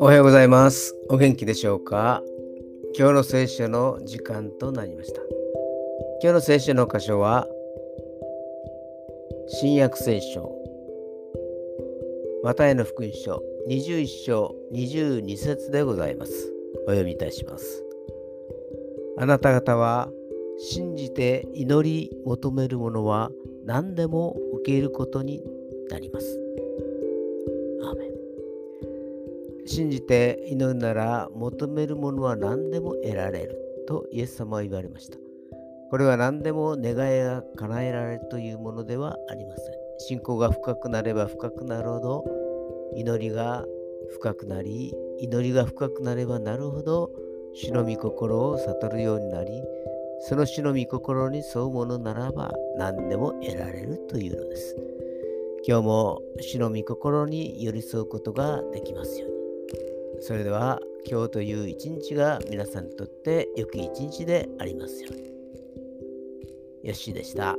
おはようございます。お元気でしょうか？今日の聖書の時間となりました。今日の聖書の箇所は、新約聖書、マタイの福音書21章22節でございます。お読みいたします。あなた方は信じて祈り求めるものは何でも受けることになります。アーメン信じて祈るなら求めるものは何でも得られるとイエス様は言われました。これは何でも願いが叶えられるというものではありません。信仰が深くなれば深くなるほど祈りが深くなり祈りが深くなればなるほど主の御心を悟るようになりその主の御心に沿うものならば何でも得られるというのです。今日も主の御心に寄り添うことができますように。それでは今日という一日が皆さんにとって良き一日でありますように。よしでした。